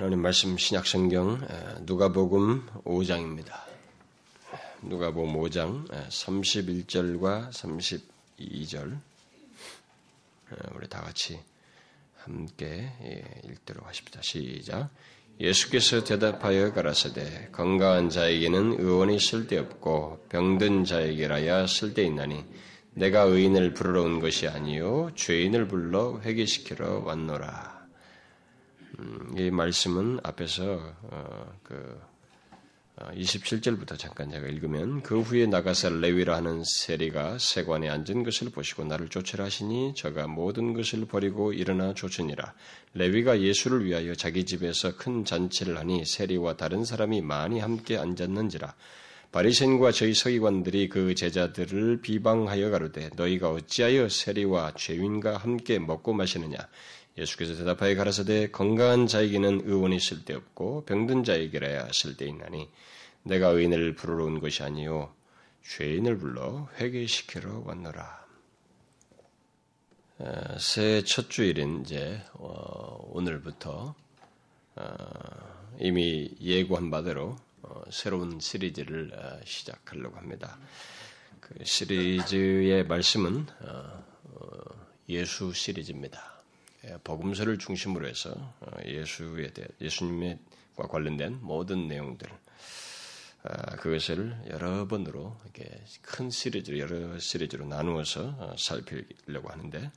하나님 말씀 신약성경 누가복음 5장입니다. 누가복음 5장 31절과 32절 우리 다 같이 함께 예, 읽도록 하십니다. 시작. 예수께서 대답하여 가라사대 건강한 자에게는 의원이 쓸데없고 병든 자에게라야 쓸데있나니 내가 의인을 부르러 온 것이 아니요 죄인을 불러 회개시키러 왔노라. 음, 이 말씀은 앞에서 어, 그 27절부터 어, 잠깐 제가 읽으면 그 후에 나가서 레위라 하는 세리가 세관에 앉은 것을 보시고 나를 쫓으라 하시니 저가 모든 것을 버리고 일어나 쫓으니라. 레위가 예수를 위하여 자기 집에서 큰 잔치를 하니 세리와 다른 사람이 많이 함께 앉았는지라. 바리새인과 저희 서기관들이 그 제자들을 비방하여 가로되 너희가 어찌하여 세리와 죄인과 함께 먹고 마시느냐 예수께서 대답하여 가라사대 건강한 자에게는 의원이 쓸데없고 병든 자에게라야 쓸데있나니 내가 의인을 부르러 온 것이 아니요 죄인을 불러 회개시키러 왔노라. 새해 첫 주일인 이제 어, 오늘부터 어, 이미 예고한 바대로 어, 새로운 시리즈를 시작하려고 합니다. 그 시리즈의 말씀은 예수 시리즈입니다. 예, 복음서를 중심으로 해서 어, 예수에 대해 예수님과 관련된 모든 내용들 아, 그것을 여러 번으로 이렇게 큰 시리즈로 여러 시리즈로 나누어서 어, 살피려고 하는데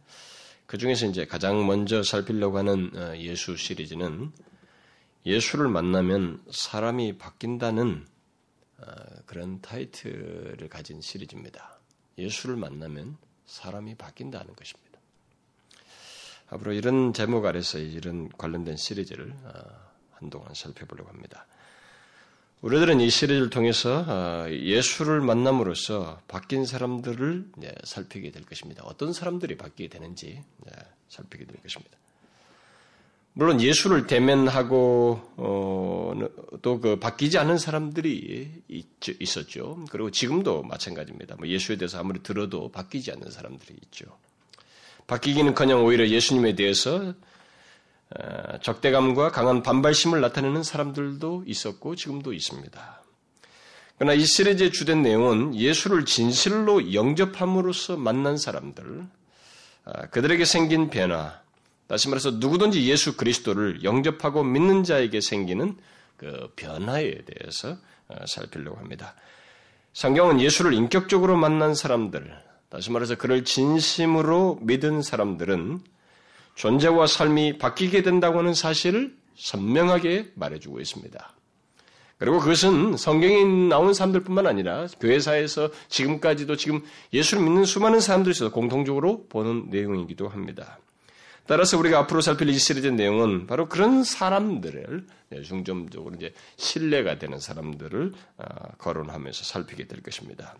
그 중에서 이제 가장 먼저 살피려고 하는 어, 예수 시리즈는 예수를 만나면 사람이 바뀐다는 그런 타이틀을 가진 시리즈입니다. 예수를 만나면 사람이 바뀐다는 것입니다. 앞으로 이런 제목 아래서 이런 관련된 시리즈를 어, 한동안 살펴보려고 합니다. 우리들은 이 시리즈를 통해서 어, 예수를 만남으로써 바뀐 사람들을 살피게 될 것입니다. 어떤 사람들이 바뀌게 되는지 살피게 될 것입니다. 물론 예수를 대면하고 어, 또그 바뀌지 않은 사람들이 있, 었죠 그리고 지금도 마찬가지입니다. 뭐 예수에 대해서 아무리 들어도 바뀌지 않는 사람들이 있죠. 바뀌기는커녕 오히려 예수님에 대해서 어, 적대감과 강한 반발심을 나타내는 사람들도 있었고 지금도 있습니다. 그러나 이 시리즈의 주된 내용은 예수를 진실로 영접함으로써 만난 사람들, 어, 그들에게 생긴 변화, 다시 말해서 누구든지 예수 그리스도를 영접하고 믿는 자에게 생기는 그 변화에 대해서 어, 살피려고 합니다. 성경은 예수를 인격적으로 만난 사람들, 다시 말해서 그를 진심으로 믿은 사람들은 존재와 삶이 바뀌게 된다고 하는 사실을 선명하게 말해주고 있습니다. 그리고 그것은 성경에 나온 사람들뿐만 아니라 교회사에서 지금까지도 지금 예수를 믿는 수많은 사람들이 서 공통적으로 보는 내용이기도 합니다. 따라서 우리가 앞으로 살필 이 시리즈 내용은 바로 그런 사람들을 중점적으로 이제 신뢰가 되는 사람들을 아, 거론하면서 살피게 될 것입니다.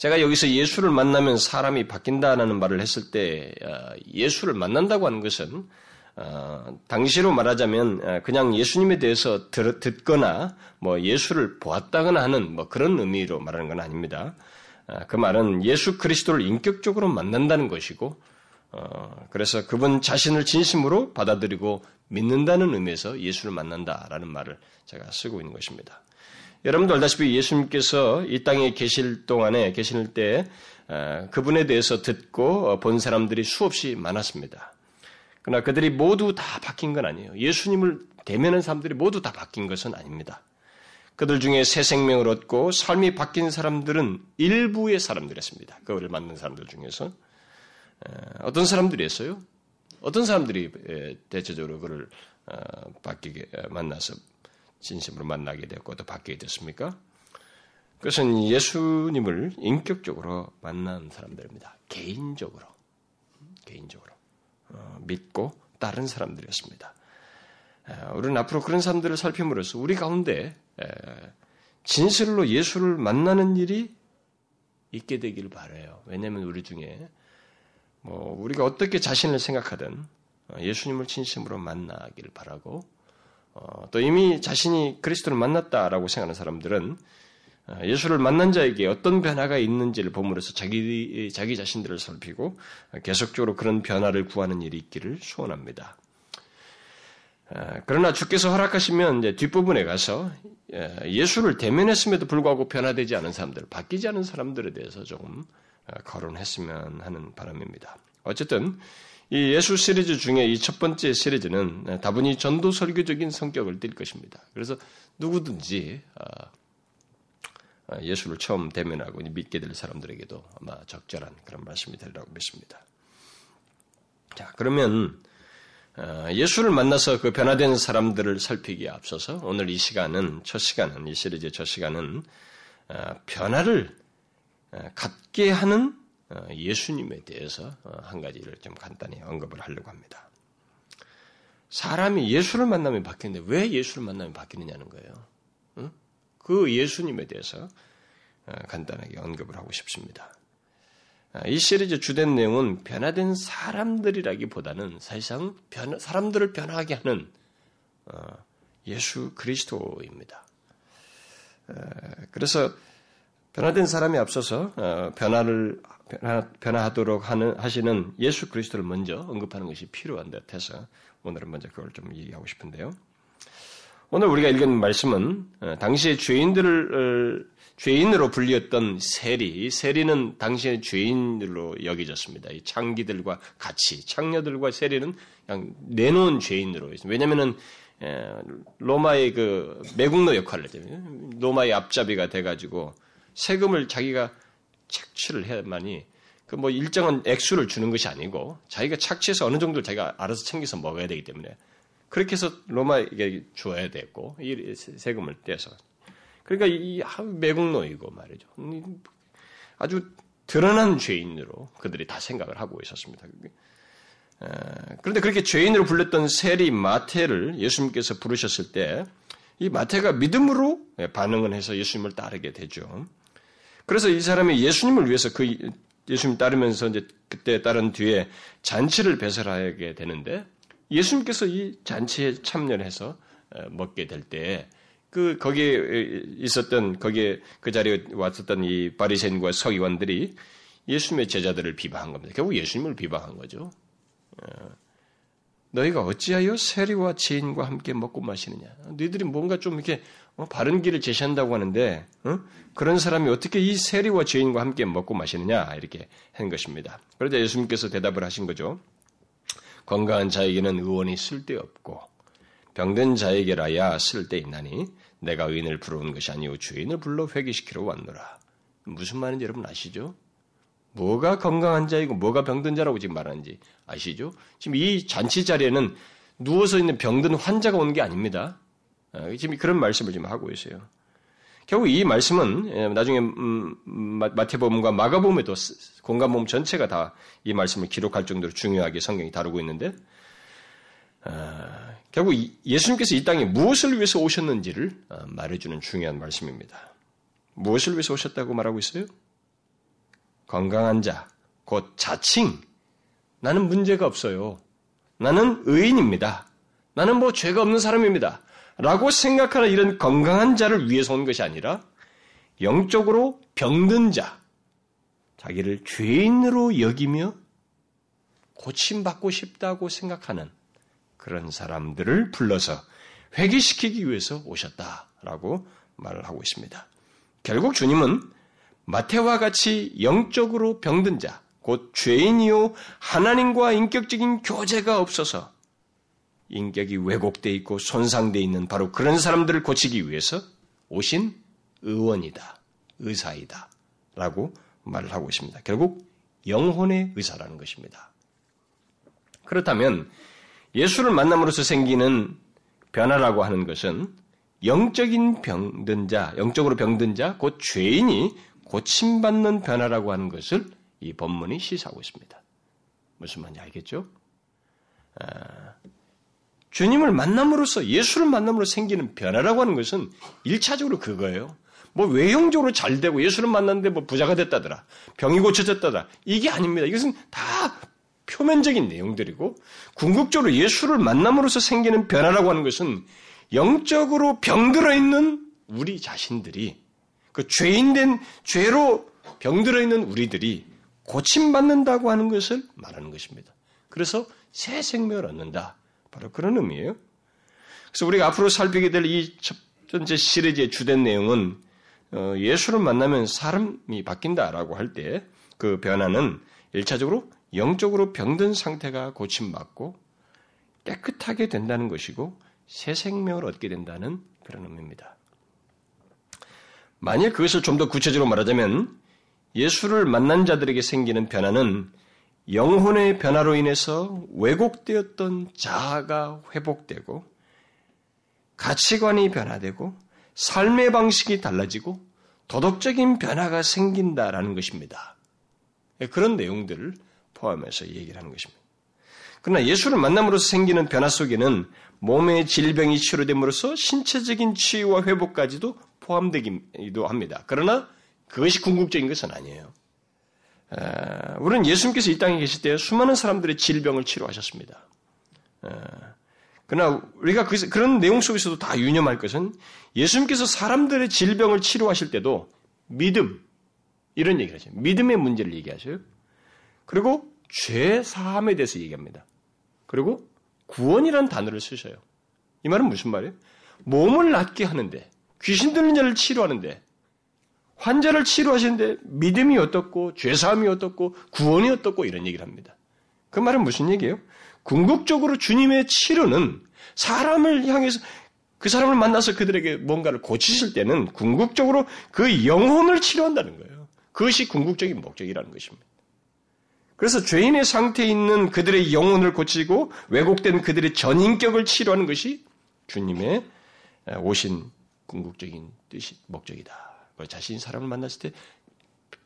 제가 여기서 예수를 만나면 사람이 바뀐다라는 말을 했을 때 어, 예수를 만난다고 하는 것은 어, 당시로 말하자면 어, 그냥 예수님에 대해서 듣거나 뭐 예수를 보았다거나 하는 뭐 그런 의미로 말하는 건 아닙니다. 그 말은 예수 그리스도를 인격적으로 만난다는 것이고 그래서 그분 자신을 진심으로 받아들이고 믿는다는 의미에서 예수를 만난다라는 말을 제가 쓰고 있는 것입니다. 여러분도 알다시피 예수님께서 이 땅에 계실 동안에 계실 때 어, 그분에 대해서 듣고 어, 본 사람들이 수없이 많았습니다. 그러나 그들이 모두 다 바뀐 건 아니에요. 예수님을 대면한 사람들이 모두 다 바뀐 것은 아닙니다. 그들 중에 새 생명을 얻고 삶이 바뀐 사람들은 일부의 사람들이었습니다. 그를 만난 사람들 중에서 어, 어떤 사람들이었어요? 어떤 사람들이 대체적으로 그를 바뀌게 만나서 진심으로 만나게 되었고 또 바뀌게 됐습니까? 그것은 예수님을 인격적으로 만난 사람들입니다. 개인적으로, 개인적으로 어, 믿고 따른 사람들이었습니다. 에, 우리는 앞으로 그런 사람들을 살핌으로써 우리 가운데 에, 진실로 예수를 만나는 일이 있게 되기를 바래요. 왜냐하면 우리 중에 뭐 우리가 어떻게 자신을 생각하든 어, 예수님을 진심으로 만나기를 바라고 어, 또 이미 자신이 그리스도를 만났다라고 생각하는 사람들은 어, 예수를 만난 자에게 어떤 변화가 있는지를 보므로써 자기, 자기 자신들을 살피고 계속적으로 그런 변화를 구하는 일이 있기를 소원합니다. 아, 그러나 주께서 허락하시면 뒷부분에 가서 예, 예수를 대면했음에도 불구하고 변화되지 않은 사람들, 바뀌지 않은 사람들에 대해서 조금 아, 거론했으면 하는 바람입니다. 어쨌든 이 예수 시리즈 중에 이 첫 번째 시리즈는 다분히 전도 설교적인 성격을 띨 것입니다. 그래서 누구든지 아, 예수를 처음 대면하고 믿게 될 사람들에게도 아마 적절한 그런 말씀이 되리라고 믿습니다. 자, 그러면 어, 예수를 만나서 그 변화된 사람들을 살피기에 앞서서 오늘 이 시간은 첫 시간은 이 시리즈의 첫 시간은 어, 변화를 어, 갖게 하는 예수님에 대해서 한 가지를 좀 간단히 언급을 하려고 합니다. 사람이 예수를 만나면 바뀌는데 왜 예수를 만나면 바뀌느냐는 거예요. 그 예수님에 대해서 간단하게 언급을 하고 싶습니다. 아, 이 시리즈 주된 내용은 변화된 사람들이라기보다는 사실상 변, 사람들을 변화하게 하는 어, 예수 그리스도입니다. 그래서 변화된 사람이 앞서서 어, 변화를 변화, 하도록 하는, 하시는 예수 그리스도를 먼저 언급하는 것이 필요한 듯 해서 오늘은 먼저 그걸 좀 얘기하고 싶은데요. 오늘 우리가 읽은 말씀은 어, 당시의 죄인들을 죄인으로 불리었던 세리, 세리는 당시의 죄인으로 여겨졌습니다. 이 창기들과 같이 창녀들과 세리는 그냥 내놓은 죄인으로 있습니다. 왜냐하면은 로마의 그 매국노 역할을 했잖아요. 로마의 앞잡이가 돼가지고 세금을 자기가 착취를 해야만이 그 뭐 일정한 액수를 주는 것이 아니고 자기가 착취해서 어느 정도 자기가 알아서 챙겨서 먹어야 되기 때문에 그렇게 해서 로마에게 줘야 됐고 이 세금을 떼서 그러니까 이 매국노이고 말이죠. 아주 드러난 죄인으로 그들이 다 생각을 하고 있었습니다. 그런데 그렇게 죄인으로 불렸던 세리 마태를 예수님께서 부르셨을 때 이 마태가 믿음으로 반응을 해서 예수님을 따르게 되죠. 그래서 이 사람이 예수님을 위해서 그 예수님 따르면서 이제 그때 따른 뒤에 잔치를 배설하게 되는데 예수님께서 이 잔치에 참여를 해서 먹게 될 때 그 거기에 있었던 거기에 그 자리에 왔었던 이 바리새인과 서기관들이 예수님의 제자들을 비방한 겁니다. 결국 예수님을 비방한 거죠. 어, 너희가 어찌하여 세리와 지인과 함께 먹고 마시느냐? 너희들이 뭔가 좀 이렇게 어, 바른 길을 제시한다고 하는데 어? 그런 사람이 어떻게 이 세리와 죄인과 함께 먹고 마시느냐 이렇게 한 것입니다. 그러자 예수님께서 대답을 하신 거죠. 건강한 자에게는 의원이 쓸데없고 병든 자에게라야 쓸데있나니 내가 의인을 부르는 것이 아니오 주인을 불러 회개시키러 왔노라. 무슨 말인지 여러분 아시죠? 뭐가 건강한 자이고 뭐가 병든 자라고 지금 말하는지 아시죠? 지금 이 잔치 자리에는 누워서 있는 병든 환자가 온게 아닙니다. 아, 지금 그런 말씀을 지금 하고 있어요. 결국 이 말씀은 예, 나중에 음, 마태복음과 마가복음에도 공간복음 전체가 다 이 말씀을 기록할 정도로 중요하게 성경이 다루고 있는데 아, 결국 예수님께서 이 땅에 무엇을 위해서 오셨는지를 아, 말해주는 중요한 말씀입니다. 무엇을 위해서 오셨다고 말하고 있어요? 건강한 자, 곧 자칭. 나는 문제가 없어요. 나는 의인입니다. 나는 뭐 죄가 없는 사람입니다. 라고 생각하는 이런 건강한 자를 위해서 온 것이 아니라 영적으로 병든 자, 자기를 죄인으로 여기며 고침받고 싶다고 생각하는 그런 사람들을 불러서 회개시키기 위해서 오셨다라고 말을 하고 있습니다. 결국 주님은 마태와 같이 영적으로 병든 자, 곧 죄인이요 하나님과 인격적인 교제가 없어서 인격이 왜곡되어 있고 손상되어 있는 바로 그런 사람들을 고치기 위해서 오신 의원이다, 의사이다 라고 말을 하고 있습니다. 결국 영혼의 의사라는 것입니다. 그렇다면 예수를 만남으로써 생기는 변화라고 하는 것은 영적인 병든 자, 영적으로 병든 자, 곧 죄인이 고침받는 변화라고 하는 것을 이 본문이 시사하고 있습니다. 무슨 말인지 알겠죠? 아, 주님을 만남으로써 예수를 만남으로 생기는 변화라고 하는 것은 일차적으로 그거예요. 뭐 외형적으로 잘 되고 예수를 만났는데 뭐 부자가 됐다더라. 병이 고쳐졌다더라. 이게 아닙니다. 이것은 다 표면적인 내용들이고 궁극적으로 예수를 만남으로써 생기는 변화라고 하는 것은 영적으로 병들어 있는 우리 자신들이 그 죄인된 죄로 병들어 있는 우리들이 고침받는다고 하는 것을 말하는 것입니다. 그래서 새 생명을 얻는다. 바로 그런 의미예요. 그래서 우리가 앞으로 살피게 될 이 첫 번째 시리즈의 주된 내용은 어, 예수를 만나면 사람이 바뀐다라고 할 때 그 변화는 일차적으로 영적으로 병든 상태가 고침받고 깨끗하게 된다는 것이고 새 생명을 얻게 된다는 그런 의미입니다. 만일 그것을 좀 더 구체적으로 말하자면 예수를 만난 자들에게 생기는 변화는 영혼의 변화로 인해서 왜곡되었던 자아가 회복되고 가치관이 변화되고 삶의 방식이 달라지고 도덕적인 변화가 생긴다라는 것입니다. 그런 내용들을 포함해서 얘기를 하는 것입니다. 그러나 예수를 만남으로써 생기는 변화 속에는 몸의 질병이 치료됨으로써 신체적인 치유와 회복까지도 포함되기도 합니다. 그러나 그것이 궁극적인 것은 아니에요. 우리는 예수님께서 이 땅에 계실 때 수많은 사람들의 질병을 치료하셨습니다. 그러나 우리가 그, 런 내용 속에서도 다 유념할 것은 예수님께서 사람들의 질병을 치료하실 때도 믿음, 이런 얘기를 하죠. 믿음의 문제를 얘기하셔요. 그리고 죄 사함에 대해서 얘기합니다. 그리고 구원이라는 단어를 쓰셔요. 이 말은 무슨 말이에요? 몸을 낫게 하는데, 귀신 들린 자를 치료하는데, 환자를 치료하시는데 믿음이 어떻고 죄사함이 어떻고 구원이 어떻고 이런 얘기를 합니다. 그 말은 무슨 얘기예요? 궁극적으로 주님의 치료는 사람을 향해서 그 사람을 만나서 그들에게 뭔가를 고치실 때는 궁극적으로 그 영혼을 치료한다는 거예요. 그것이 궁극적인 목적이라는 것입니다. 그래서 죄인의 상태에 있는 그들의 영혼을 고치고 왜곡된 그들의 전인격을 치료하는 것이 주님의 오신 궁극적인 뜻이 목적이다. 자신이 사람을 만났을 때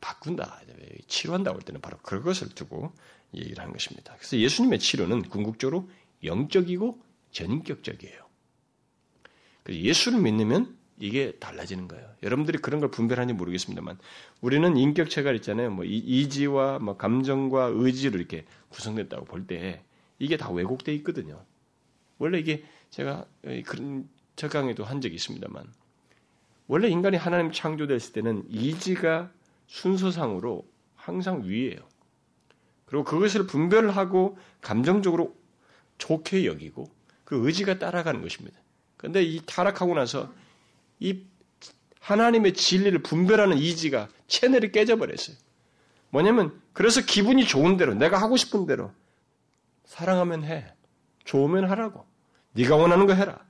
바꾼다, 치료한다고 할 때는 바로 그것을 두고 얘기를 하는 것입니다. 그래서 예수님의 치료는 궁극적으로 영적이고 전인격적이에요. 예수를 믿으면 이게 달라지는 거예요. 여러분들이 그런 걸 분별하는지 모르겠습니다만 우리는 인격체가 있잖아요. 뭐 이지와 뭐 감정과 의지로 이렇게 구성됐다고 볼 때 이게 다 왜곡돼 있거든요. 원래 이게 제가 그런 저 강에도 한 적이 있습니다만 원래 인간이 하나님 창조됐을 때는 이지가 순서상으로 항상 위에요. 그리고 그것을 분별을 하고 감정적으로 좋게 여기고 그 의지가 따라가는 것입니다. 그런데 이 타락하고 나서 이 하나님의 진리를 분별하는 이지가 채널이 깨져버렸어요. 뭐냐면 그래서 기분이 좋은 대로 내가 하고 싶은 대로 사랑하면 해. 좋으면 하라고. 네가 원하는 거 해라.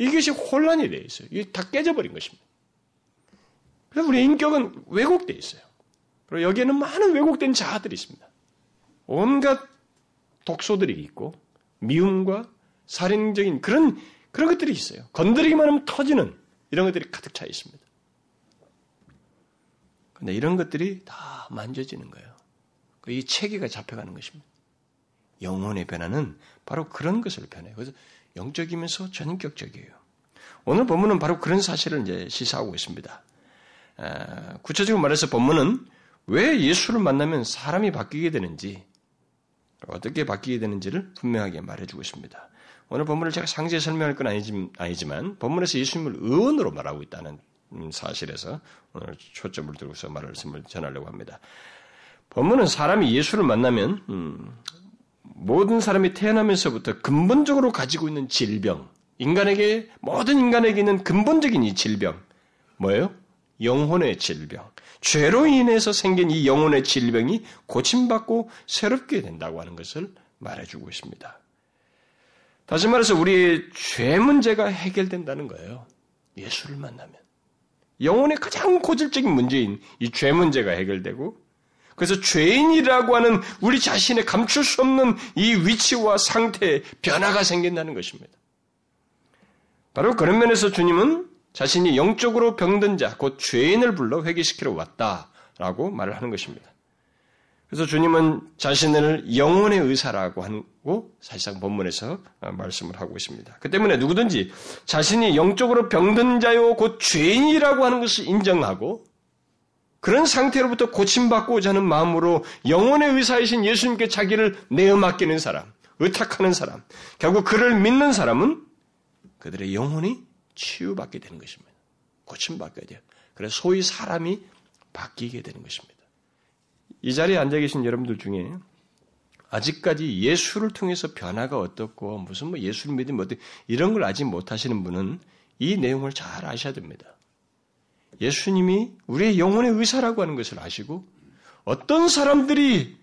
이것이 혼란이 되어 있어요. 이게 다 깨져버린 것입니다. 그래서 우리 인격은 왜곡되어 있어요. 그리고 여기에는 많은 왜곡된 자아들이 있습니다. 온갖 독소들이 있고 미움과 살인적인 그런 그런 것들이 있어요. 건드리기만 하면 터지는 이런 것들이 가득 차 있습니다. 근데 이런 것들이 다 만져지는 거예요. 이 체계가 잡혀가는 것입니다. 영혼의 변화는 바로 그런 것을 변해요. 그래서 영적이면서 전격적이에요. 오늘 본문은 바로 그런 사실을 이제 시사하고 있습니다. 구체적으로 말해서 본문은 왜 예수를 만나면 사람이 바뀌게 되는지, 어떻게 바뀌게 되는지를 분명하게 말해주고 있습니다. 오늘 본문을 제가 상세히 설명할 건 아니지만, 본문에서 예수님을 의원으로 말하고 있다는 사실에서 오늘 초점을 두고서 말씀을 전하려고 합니다. 본문은 사람이 예수를 만나면 음, 모든 사람이 태어나면서부터 근본적으로 가지고 있는 질병, 인간에게 모든 인간에게 있는 근본적인 이 질병 뭐예요? 영혼의 질병. 죄로 인해서 생긴 이 영혼의 질병이 고침받고 새롭게 된다고 하는 것을 말해주고 있습니다. 다시 말해서 우리의 죄 문제가 해결된다는 거예요. 예수를 만나면. 영혼의 가장 고질적인 문제인 이 죄 문제가 해결되고 그래서 죄인이라고 하는 우리 자신의 감출 수 없는 이 위치와 상태에 변화가 생긴다는 것입니다. 바로 그런 면에서 주님은 자신이 영적으로 병든 자, 곧 죄인을 불러 회개시키러 왔다라고 말을 하는 것입니다. 그래서 주님은 자신을 영혼의 의사라고 하고 사실상 본문에서 말씀을 하고 있습니다. 그 때문에 누구든지 자신이 영적으로 병든 자요 곧 죄인이라고 하는 것을 인정하고 그런 상태로부터 고침받고자 하는 마음으로 영혼의 의사이신 예수님께 자기를 내어 맡기는 사람, 의탁하는 사람, 결국 그를 믿는 사람은 그들의 영혼이 치유받게 되는 것입니다. 고침받게 돼요. 그래서 소위 사람이 바뀌게 되는 것입니다. 이 자리에 앉아 계신 여러분들 중에 아직까지 예수를 통해서 변화가 어떻고 무슨 뭐 예수를 믿으면 어떻게 이런 걸 아직 못하시는 분은 이 내용을 잘 아셔야 됩니다. 예수님이 우리의 영혼의 의사라고 하는 것을 아시고 어떤 사람들이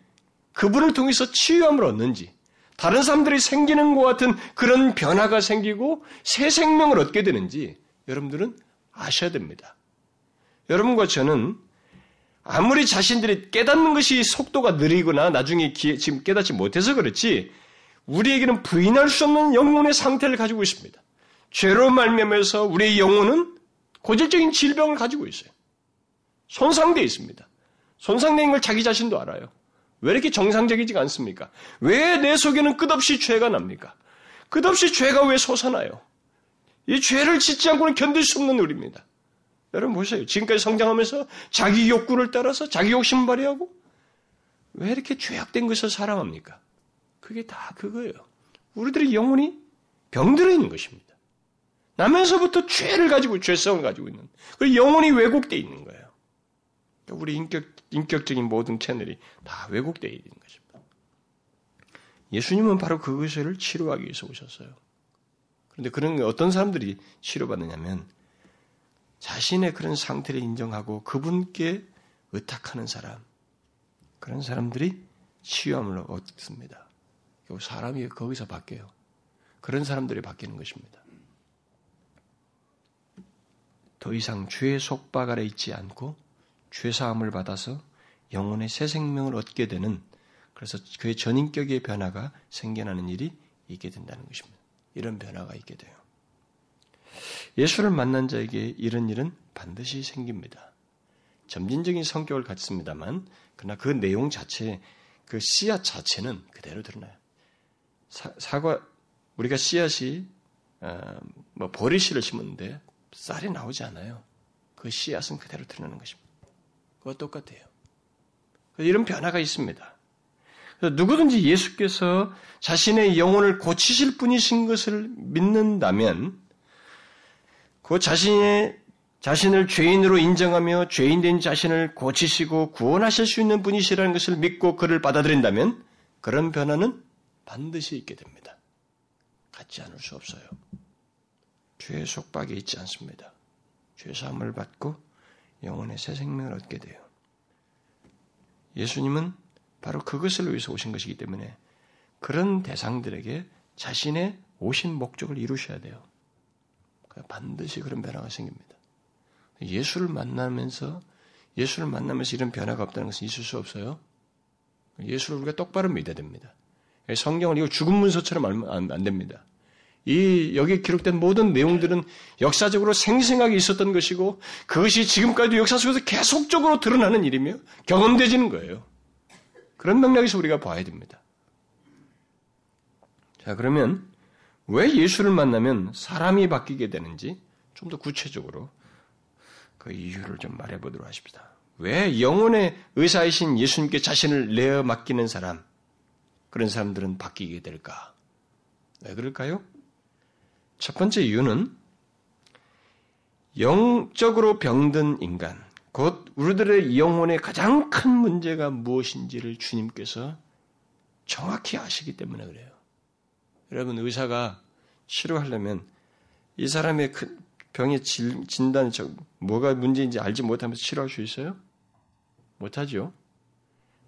그분을 통해서 치유함을 얻는지 다른 사람들이 생기는 것 같은 그런 변화가 생기고 새 생명을 얻게 되는지 여러분들은 아셔야 됩니다. 여러분과 저는 아무리 자신들이 깨닫는 것이 속도가 느리거나 나중에 기회, 지금 깨닫지 못해서 그렇지 우리에게는 부인할 수 없는 영혼의 상태를 가지고 있습니다. 죄로 말미암아서 우리의 영혼은 고질적인 질병을 가지고 있어요. 손상되어 있습니다. 손상된 걸 자기 자신도 알아요. 왜 이렇게 정상적이지가 않습니까? 왜 내 속에는 끝없이 죄가 납니까? 끝없이 죄가 왜 솟아나요? 이 죄를 짓지 않고는 견딜 수 없는 우리입니다. 여러분 보세요. 지금까지 성장하면서 자기 욕구를 따라서 자기 욕심 발휘하고 왜 이렇게 죄악된 것을 사랑합니까? 그게 다 그거예요. 우리들의 영혼이 병들어 있는 것입니다. 나면서부터 죄를 가지고 죄성을 가지고 있는 그리고 영혼이 왜곡되어 있는 거예요. 우리 인격 인격적인 모든 채널이 다 왜곡되어 있는 것입니다. 예수님은 바로 그것을 치료하기 위해서 오셨어요. 그런데 그런 어떤 사람들이 치료받느냐면 자신의 그런 상태를 인정하고 그분께 의탁하는 사람, 그런 사람들이 치유함을 얻습니다. 사람이 거기서 바뀌어요. 그런 사람들이 바뀌는 것입니다. 더 이상 죄의 속박 아래 있지 않고 죄사함을 받아서 영혼의 새 생명을 얻게 되는 그래서 그의 전인격의 변화가 생겨나는 일이 있게 된다는 것입니다. 이런 변화가 있게 돼요. 예수를 만난 자에게 이런 일은 반드시 생깁니다. 점진적인 성격을 갖습니다만, 그러나 그 내용 자체, 그 씨앗 자체는 그대로 드러나요. 사, 과 우리가 씨앗이, 어, 뭐, 보리씨를 심었는데, 쌀이 나오지 않아요. 그 씨앗은 그대로 드러나는 것입니다. 그거 똑같아요. 이런 변화가 있습니다. 누구든지 예수께서 자신의 영혼을 고치실 분이신 것을 믿는다면 그 자신의 자신을 죄인으로 인정하며 죄인된 자신을 고치시고 구원하실 수 있는 분이시라는 것을 믿고 그를 받아들인다면 그런 변화는 반드시 있게 됩니다. 갖지 않을 수 없어요. 죄의 속박에 있지 않습니다. 죄 사함을 받고 영혼의 새 생명을 얻게 돼요. 예수님은 바로 그것을 위해서 오신 것이기 때문에 그런 대상들에게 자신의 오신 목적을 이루셔야 돼요. 반드시 그런 변화가 생깁니다. 예수를 만나면서 예수를 만나면서 이런 변화가 없다는 것은 있을 수 없어요. 예수를 우리가 똑바로 믿어야 됩니다. 성경을 이거 죽은 문서처럼 알면 안 됩니다. 이 여기 기록된 모든 내용들은 역사적으로 생생하게 있었던 것이고 그것이 지금까지도 역사 속에서 계속적으로 드러나는 일이며 경험되지는 거예요. 그런 맥락에서 우리가 봐야 됩니다. 자, 그러면 왜 예수를 만나면 사람이 바뀌게 되는지 좀 더 구체적으로 그 이유를 좀 말해 보도록 하십시다. 왜 영혼의 의사이신 예수님께 자신을 내어 맡기는 사람, 그런 사람들은 바뀌게 될까? 왜 그럴까요? 첫 번째 이유는 영적으로 병든 인간, 곧 우리들의 영혼의 가장 큰 문제가 무엇인지를 주님께서 정확히 아시기 때문에 그래요. 여러분 의사가 치료하려면 이 사람의 그 병의 진단이 뭐가 문제인지 알지 못하면서 치료할 수 있어요? 못하죠.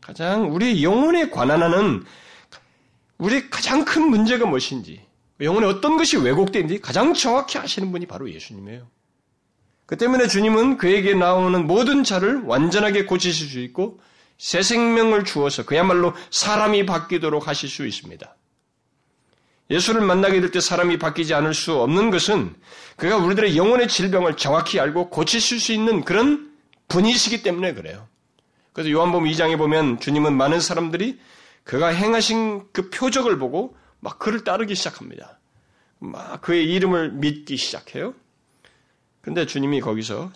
가장 우리 영혼에 관한 하는 우리 가장 큰 문제가 무엇인지, 영혼에 어떤 것이 왜곡된지 가장 정확히 아시는 분이 바로 예수님이에요. 그 때문에 주님은 그에게 나오는 모든 자를 완전하게 고치실 수 있고 새 생명을 주어서 그야말로 사람이 바뀌도록 하실 수 있습니다. 예수를 만나게 될 때 사람이 바뀌지 않을 수 없는 것은 그가 우리들의 영혼의 질병을 정확히 알고 고치실 수 있는 그런 분이시기 때문에 그래요. 그래서 요한복음 2장에 보면 주님은 많은 사람들이 그가 행하신 그 표적을 보고 막 그를 따르기 시작합니다. 막 그의 이름을 믿기 시작해요. 근데 주님이 거기서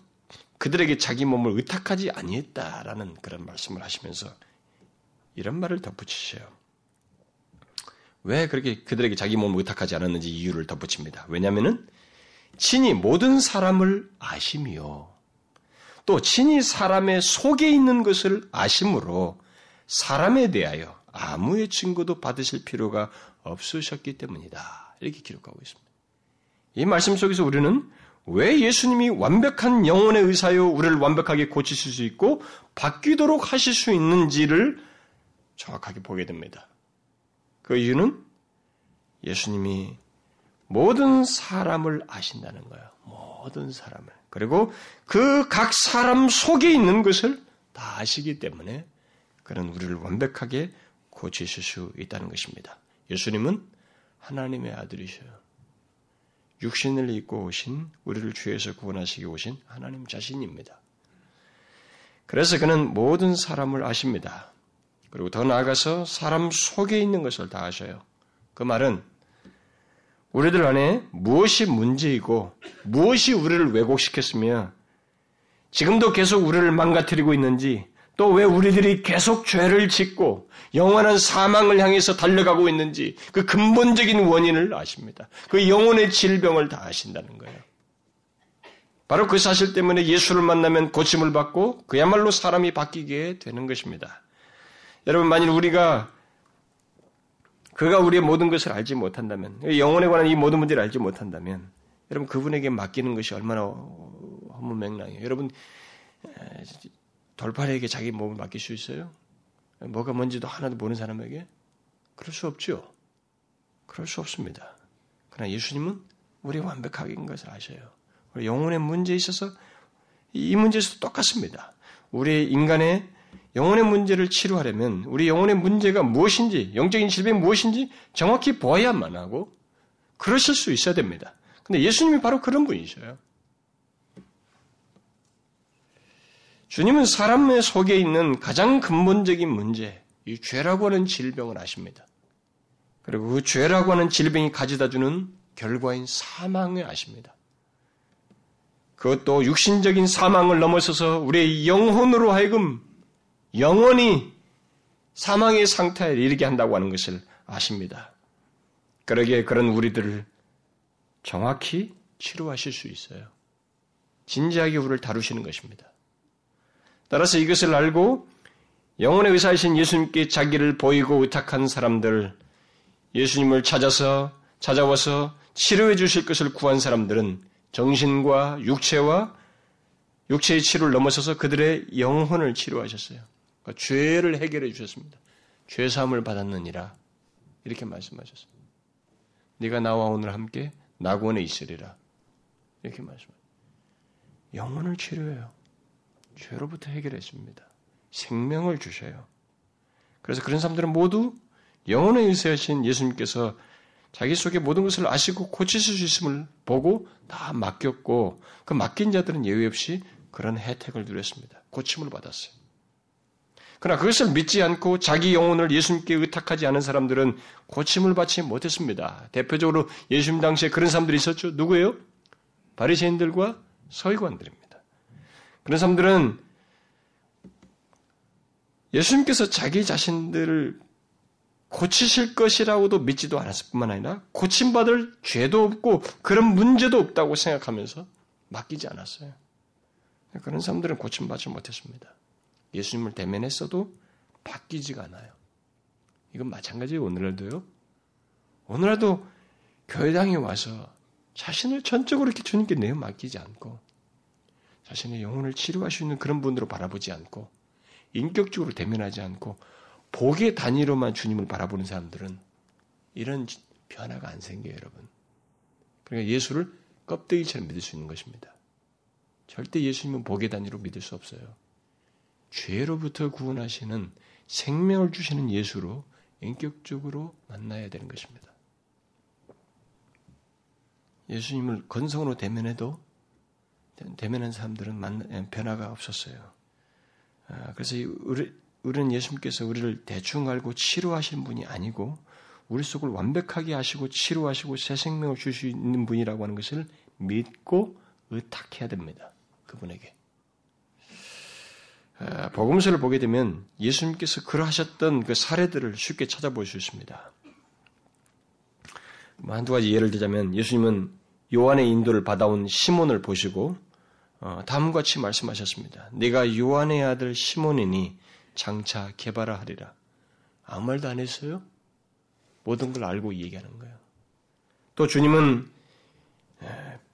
그들에게 자기 몸을 의탁하지 아니했다라는 그런 말씀을 하시면서 이런 말을 덧붙이셔요. 왜 그렇게 그들에게 자기 몸을 의탁하지 않았는지 이유를 덧붙입니다. 왜냐하면 친히 모든 사람을 아심이요. 또 친히 사람의 속에 있는 것을 아심으로 사람에 대하여 아무의 증거도 받으실 필요가 없으셨기 때문이다. 이렇게 기록하고 있습니다. 이 말씀 속에서 우리는 왜 예수님이 완벽한 영혼의 의사요 우리를 완벽하게 고치실 수 있고 바뀌도록 하실 수 있는지를 정확하게 보게 됩니다. 그 이유는 예수님이 모든 사람을 아신다는 거예요. 모든 사람을. 그리고 그 각 사람 속에 있는 것을 다 아시기 때문에 그런 우리를 완벽하게 고치실 수 있다는 것입니다. 예수님은 하나님의 아들이셔요. 육신을 입고 오신 우리를 죄에서 구원하시기 오신 하나님 자신입니다. 그래서 그는 모든 사람을 아십니다. 그리고 더 나아가서 사람 속에 있는 것을 다 아셔요. 그 말은 우리들 안에 무엇이 문제이고 무엇이 우리를 왜곡시켰으며 지금도 계속 우리를 망가뜨리고 있는지 또 왜 우리들이 계속 죄를 짓고 영원한 사망을 향해서 달려가고 있는지 그 근본적인 원인을 아십니다. 그 영혼의 질병을 다 아신다는 거예요. 바로 그 사실 때문에 예수를 만나면 고침을 받고 그야말로 사람이 바뀌게 되는 것입니다. 여러분, 만일 우리가 그가 우리의 모든 것을 알지 못한다면, 영혼에 관한 이 모든 문제를 알지 못한다면, 여러분, 그분에게 맡기는 것이 얼마나 허무맹랑해요. 여러분, 돌팔에게 자기 몸을 맡길 수 있어요? 뭐가 뭔지도 하나도 모르는 사람에게? 그럴 수 없죠. 그럴 수 없습니다. 그러나 예수님은 우리 완벽하게인 것을 아셔요. 우리 영혼의 문제에 있어서 이 문제에서도 똑같습니다. 우리 인간의 영혼의 문제를 치료하려면 우리 영혼의 문제가 무엇인지, 영적인 질병이 무엇인지 정확히 보아야만 하고 그러실 수 있어야 됩니다. 근데 예수님이 바로 그런 분이셔요. 주님은 사람의 속에 있는 가장 근본적인 문제, 이 죄라고 하는 질병을 아십니다. 그리고 그 죄라고 하는 질병이 가져다 주는 결과인 사망을 아십니다. 그것도 육신적인 사망을 넘어서서 우리의 영혼으로 하여금 영원히 사망의 상태에 이르게 한다고 하는 것을 아십니다. 그러기에 그런 우리들을 정확히 치료하실 수 있어요. 진지하게 우리를 다루시는 것입니다. 따라서 이것을 알고 영혼의 의사이신 예수님께 자기를 보이고 의탁한 사람들, 예수님을 찾아서 찾아와서 치료해 주실 것을 구한 사람들은 정신과 육체와 육체의 치료를 넘어서서 그들의 영혼을 치료하셨어요. 그러니까 죄를 해결해 주셨습니다. 죄 사함을 받았느니라 이렇게 말씀하셨습니다. 네가 나와 오늘 함께 낙원에 있으리라 이렇게 말씀합니다. 영혼을 치료해요. 죄로부터 해결했습니다. 생명을 주셔요. 그래서 그런 사람들은 모두 영혼의 의세하신 예수님께서 자기 속에 모든 것을 아시고 고치실 수 있음을 보고 다 맡겼고 그 맡긴 자들은 예외 없이 그런 혜택을 누렸습니다. 고침을 받았어요. 그러나 그것을 믿지 않고 자기 영혼을 예수님께 의탁하지 않은 사람들은 고침을 받지 못했습니다. 대표적으로 예수님 당시에 그런 사람들이 있었죠. 누구예요? 바리새인들과 서기관들입니다. 그런 사람들은 예수님께서 자기 자신들을 고치실 것이라고도 믿지도 않았을 뿐만 아니라 고침받을 죄도 없고 그런 문제도 없다고 생각하면서 맡기지 않았어요. 그런 사람들은 고침받지 못했습니다. 예수님을 대면했어도 바뀌지가 않아요. 이건 마찬가지예요, 오늘날도요. 오늘날도 교회당에 와서 자신을 전적으로 이렇게 주님께 내어 맡기지 않고 자신의 영혼을 치료할 수 있는 그런 분으로 바라보지 않고 인격적으로 대면하지 않고 복의 단위로만 주님을 바라보는 사람들은 이런 변화가 안 생겨요, 여러분. 그러니까 예수를 껍데기처럼 믿을 수 있는 것입니다. 절대 예수님은 복의 단위로 믿을 수 없어요. 죄로부터 구원하시는 생명을 주시는 예수로 인격적으로 만나야 되는 것입니다. 예수님을 건성으로 대면해도 대면한 사람들은 변화가 없었어요. 아, 그래서 우리, 우리는 예수님께서 우리를 대충 알고 치료하신 분이 아니고 우리 속을 완벽하게 하시고 치료하시고 새 생명을 줄수 있는 분이라고 하는 것을 믿고 의탁해야 됩니다. 그분에게. 아, 복음서를 보게 되면 예수님께서 그러하셨던 그 사례들을 쉽게 찾아볼 수 있습니다. 뭐 한두 가지 예를 들자면 예수님은 요한의 인도를 받아온 시몬을 보시고 어, 다음과 같이 말씀하셨습니다. 네가 요한의 아들 시몬이니 장차 개발하리라. 아무 말도 안 했어요? 모든 걸 알고 얘기하는 거예요. 또 주님은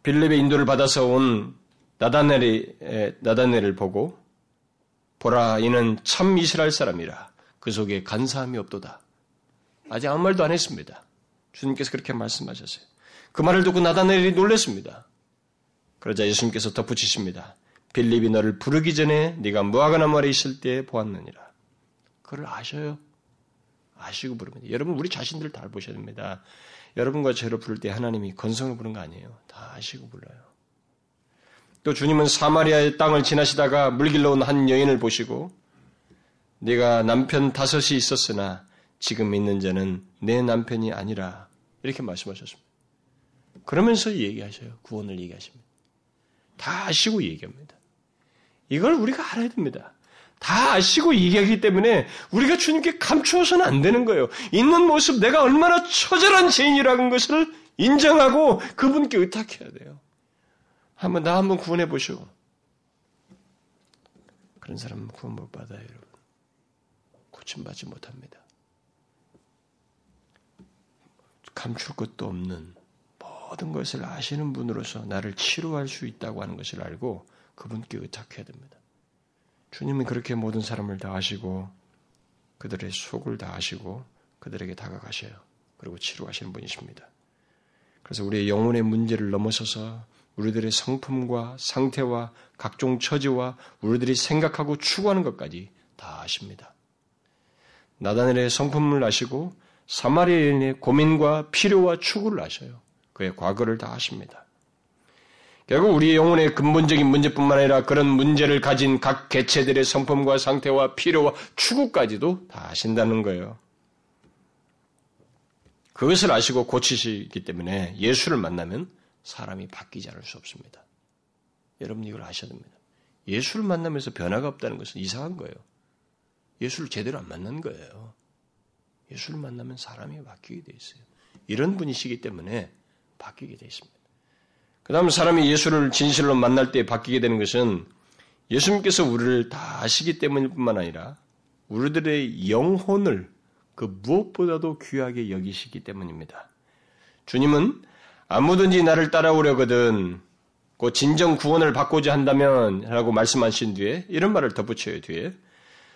빌립의 인도를 받아서 온 나다넬이, 나다넬을 보고 보라 이는 참 이스라엘 사람이라 그 속에 간사함이 없도다. 아직 아무 말도 안 했습니다. 주님께서 그렇게 말씀하셨어요. 그 말을 듣고 나다넬이 놀랐습니다. 그러자 예수님께서 덧붙이십니다. 빌립이 너를 부르기 전에 네가 무화과나무 아래 있을 때 보았느니라. 그걸 아셔요. 아시고 부릅니다. 여러분 우리 자신들 다 보셔야 됩니다. 여러분과 저를 부를 때 하나님이 건성을 부른 거 아니에요. 다 아시고 불러요. 또 주님은 사마리아의 땅을 지나시다가 물길로 온 한 여인을 보시고 네가 남편 다섯이 있었으나 지금 있는 자는 내 남편이 아니라 이렇게 말씀하셨습니다. 그러면서 얘기하셔요. 구원을 얘기하십니다. 다 아시고 얘기합니다. 이걸 우리가 알아야 됩니다. 다 아시고 얘기하기 때문에 우리가 주님께 감추어서는 안 되는 거예요. 있는 모습 내가 얼마나 처절한 죄인이라는 것을 인정하고 그분께 의탁해야 돼요. 한번 나 한번 구원해 보시오. 그런 사람은 구원 못 받아요, 여러분. 고침받지 못합니다. 감출 것도 없는 모든 것을 아시는 분으로서 나를 치료할 수 있다고 하는 것을 알고 그분께 의탁해야 됩니다. 주님은 그렇게 모든 사람을 다 아시고 그들의 속을 다 아시고 그들에게 다가가셔요. 그리고 치료하시는 분이십니다. 그래서 우리의 영혼의 문제를 넘어서서 우리들의 성품과 상태와 각종 처지와 우리들이 생각하고 추구하는 것까지 다 아십니다. 나다넬의 성품을 아시고 사마리아인의 고민과 필요와 추구를 아셔요. 그의 과거를 다 아십니다. 결국 우리의 영혼의 근본적인 문제뿐만 아니라 그런 문제를 가진 각 개체들의 성품과 상태와 필요와 추구까지도 다 아신다는 거예요. 그것을 아시고 고치시기 때문에 예수를 만나면 사람이 바뀌지 않을 수 없습니다. 여러분 이걸 아셔야 됩니다. 예수를 만나면서 변화가 없다는 것은 이상한 거예요. 예수를 제대로 안 만난 거예요. 예수를 만나면 사람이 바뀌게 돼 있어요. 이런 분이시기 때문에 바뀌게 돼 있습니다. 그 다음 사람이 예수를 진실로 만날 때 바뀌게 되는 것은 예수님께서 우리를 다 아시기 때문일 뿐만 아니라 우리들의 영혼을 그 무엇보다도 귀하게 여기시기 때문입니다. 주님은 아무든지 나를 따라오려거든 그 진정 구원을 받고자 한다면 라고 말씀하신 뒤에 이런 말을 덧붙여요 뒤에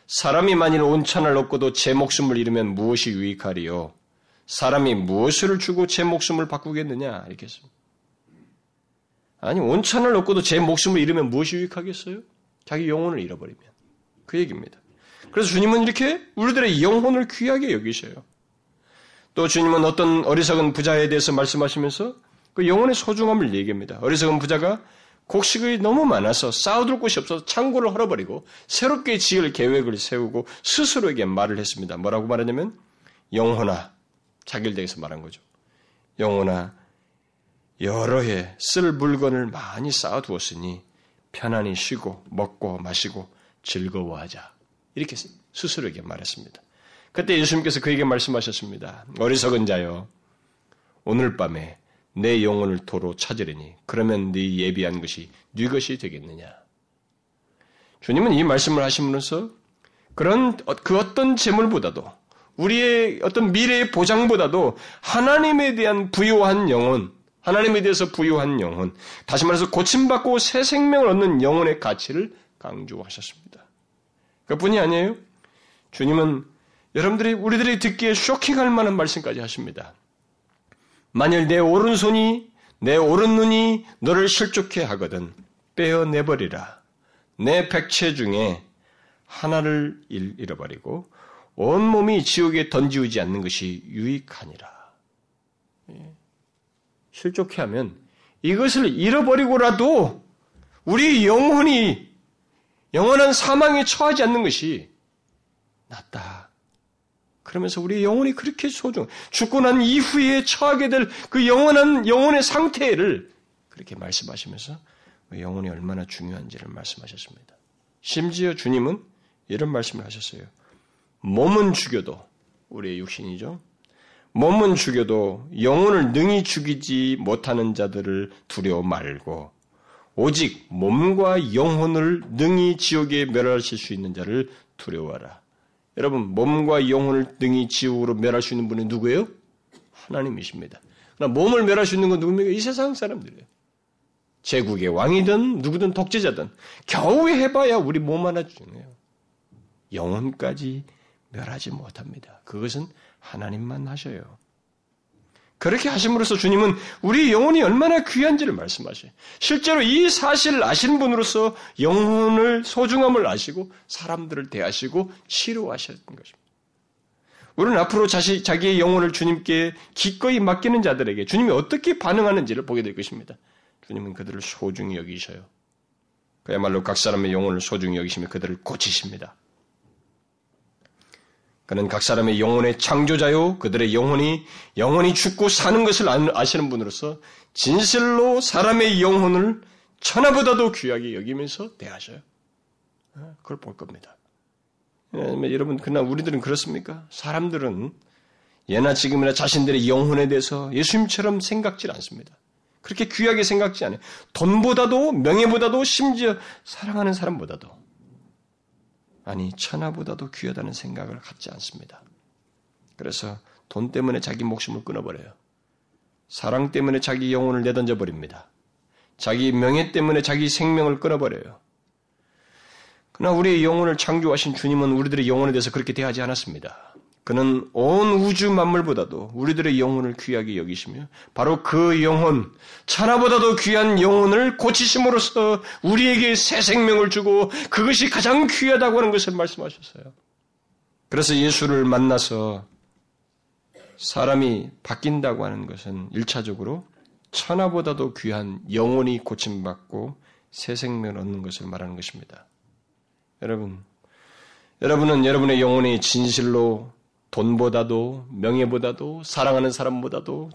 사람이 만일 온천을 얻고도 제 목숨을 잃으면 무엇이 유익하리요 사람이 무엇을 주고 제 목숨을 바꾸겠느냐 이렇게 했습니다. 아니 온천을 얻고도 제 목숨을 잃으면 무엇이 유익하겠어요? 자기 영혼을 잃어버리면 그 얘기입니다. 그래서 주님은 이렇게 우리들의 영혼을 귀하게 여기셔요. 또 주님은 어떤 어리석은 부자에 대해서 말씀하시면서 그 영혼의 소중함을 얘기합니다. 어리석은 부자가 곡식이 너무 많아서 쌓아둘 곳이 없어서 창고를 헐어버리고 새롭게 지을 계획을 세우고 스스로에게 말을 했습니다. 뭐라고 말하냐면 영혼아 대해서 말한 거죠. 영혼아 여러 해 쓸 물건을 많이 쌓아두었으니 편안히 쉬고 먹고 마시고 즐거워하자. 이렇게 스스로에게 말했습니다. 그때 예수님께서 그에게 말씀하셨습니다. 어리석은 자여, 오늘 밤에 내 영혼을 도로 찾으려니 그러면 네 예비한 것이 네 것이 되겠느냐. 주님은 이 말씀을 하시면서 그런 그 어떤 재물보다도 우리의 어떤 미래의 보장보다도 하나님에 대한 부요한 영혼, 하나님에 대해서 부유한 영혼, 다시 말해서 고침받고 새 생명을 얻는 영혼의 가치를 강조하셨습니다. 그뿐이 아니에요. 주님은 여러분들이 우리들이 듣기에 쇼킹할 만한 말씀까지 하십니다. 만일 내 오른손이 내 오른 눈이 너를 실족해 하거든 빼어내버리라. 내 백체 중에 하나를 잃어버리고 온몸이 지옥에 던지우지 않는 것이 유익하니라. 예. 실족해 하면 이것을 잃어버리고라도 우리 영혼이 영원한 사망에 처하지 않는 것이 낫다. 그러면서 우리 영혼이 그렇게 소중, 죽고 난 이후에 처하게 될 그 영원한 영혼의 상태를 그렇게 말씀하시면서 그 영혼이 얼마나 중요한지를 말씀하셨습니다. 심지어 주님은 이런 말씀을 하셨어요. 몸은 죽여도 우리의 육신이죠. 몸은 죽여도 영혼을 능히 죽이지 못하는 자들을 두려워 말고 오직 몸과 영혼을 능히 지옥에 멸하실 수 있는 자를 두려워하라. 여러분, 몸과 영혼을 등이 지옥으로 멸할 수 있는 분이 누구예요? 하나님이십니다. 그러나 몸을 멸할 수 있는 건 누굽니까? 이 세상 사람들이에요. 제국의 왕이든 누구든 독재자든 겨우 해봐야 우리 몸 하나 주네요. 영혼까지 멸하지 못합니다. 그것은 하나님만 하셔요. 그렇게 하심으로써 주님은 우리 영혼이 얼마나 귀한지를 말씀하셔요. 실제로 이 사실을 아시는 분으로서 영혼을 소중함을 아시고 사람들을 대하시고 치료하셨던 것입니다. 우리는 앞으로 자시, 자기의 영혼을 주님께 기꺼이 맡기는 자들에게 주님이 어떻게 반응하는지를 보게 될 것입니다. 주님은 그들을 소중히 여기셔요. 그야말로 각 사람의 영혼을 소중히 여기시며 그들을 고치십니다. 그는 각 사람의 영혼의 창조자요, 그들의 영혼이, 영혼이 죽고 사는 것을 아시는 분으로서 진실로 사람의 영혼을 천하보다도 귀하게 여기면서 대하셔요. 어, 그걸 볼 겁니다. 예, 여러분, 그러나 우리들은 그렇습니까? 사람들은 예나 지금이나 자신들의 영혼에 대해서 예수님처럼 생각질 않습니다. 그렇게 귀하게 생각지 않아요. 돈보다도, 명예보다도, 심지어 사랑하는 사람보다도 아니 천하보다도 귀하다는 생각을 갖지 않습니다. 그래서 돈 때문에 자기 목숨을 끊어버려요. 사랑 때문에 자기 영혼을 내던져 버립니다. 자기 명예 때문에 자기 생명을 끊어버려요. 그러나 우리의 영혼을 창조하신 주님은 우리들의 영혼에 대해서 그렇게 대하지 않았습니다. 그는 온 우주 만물보다도 우리들의 영혼을 귀하게 여기시며 바로 그 영혼, 천하보다도 귀한 영혼을 고치심으로써 우리에게 새 생명을 주고 그것이 가장 귀하다고 하는 것을 말씀하셨어요. 그래서 예수를 만나서 사람이 바뀐다고 하는 것은 일차적으로 천하보다도 귀한 영혼이 고침받고 새 생명을 얻는 것을 말하는 것입니다. 여러분, 여러분은 여러분의 영혼이 진실로 돈보다도 명예보다도 사랑하는 사람보다도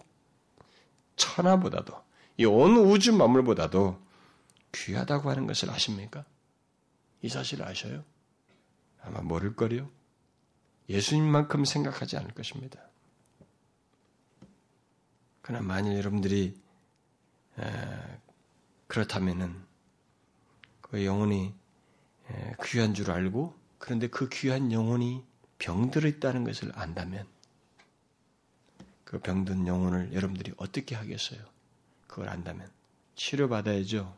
천하보다도 이 온 우주 만물보다도 귀하다고 하는 것을 아십니까? 이 사실을 아셔요? 아마 모를 거요. 예수님만큼 생각하지 않을 것입니다. 그러나 만일 여러분들이 그렇다면은 그 영혼이 귀한 줄 알고 그런데 그 귀한 영혼이 병들어 있다는 것을 안다면 그 병든 영혼을 여러분들이 어떻게 하겠어요? 그걸 안다면 치료받아야죠.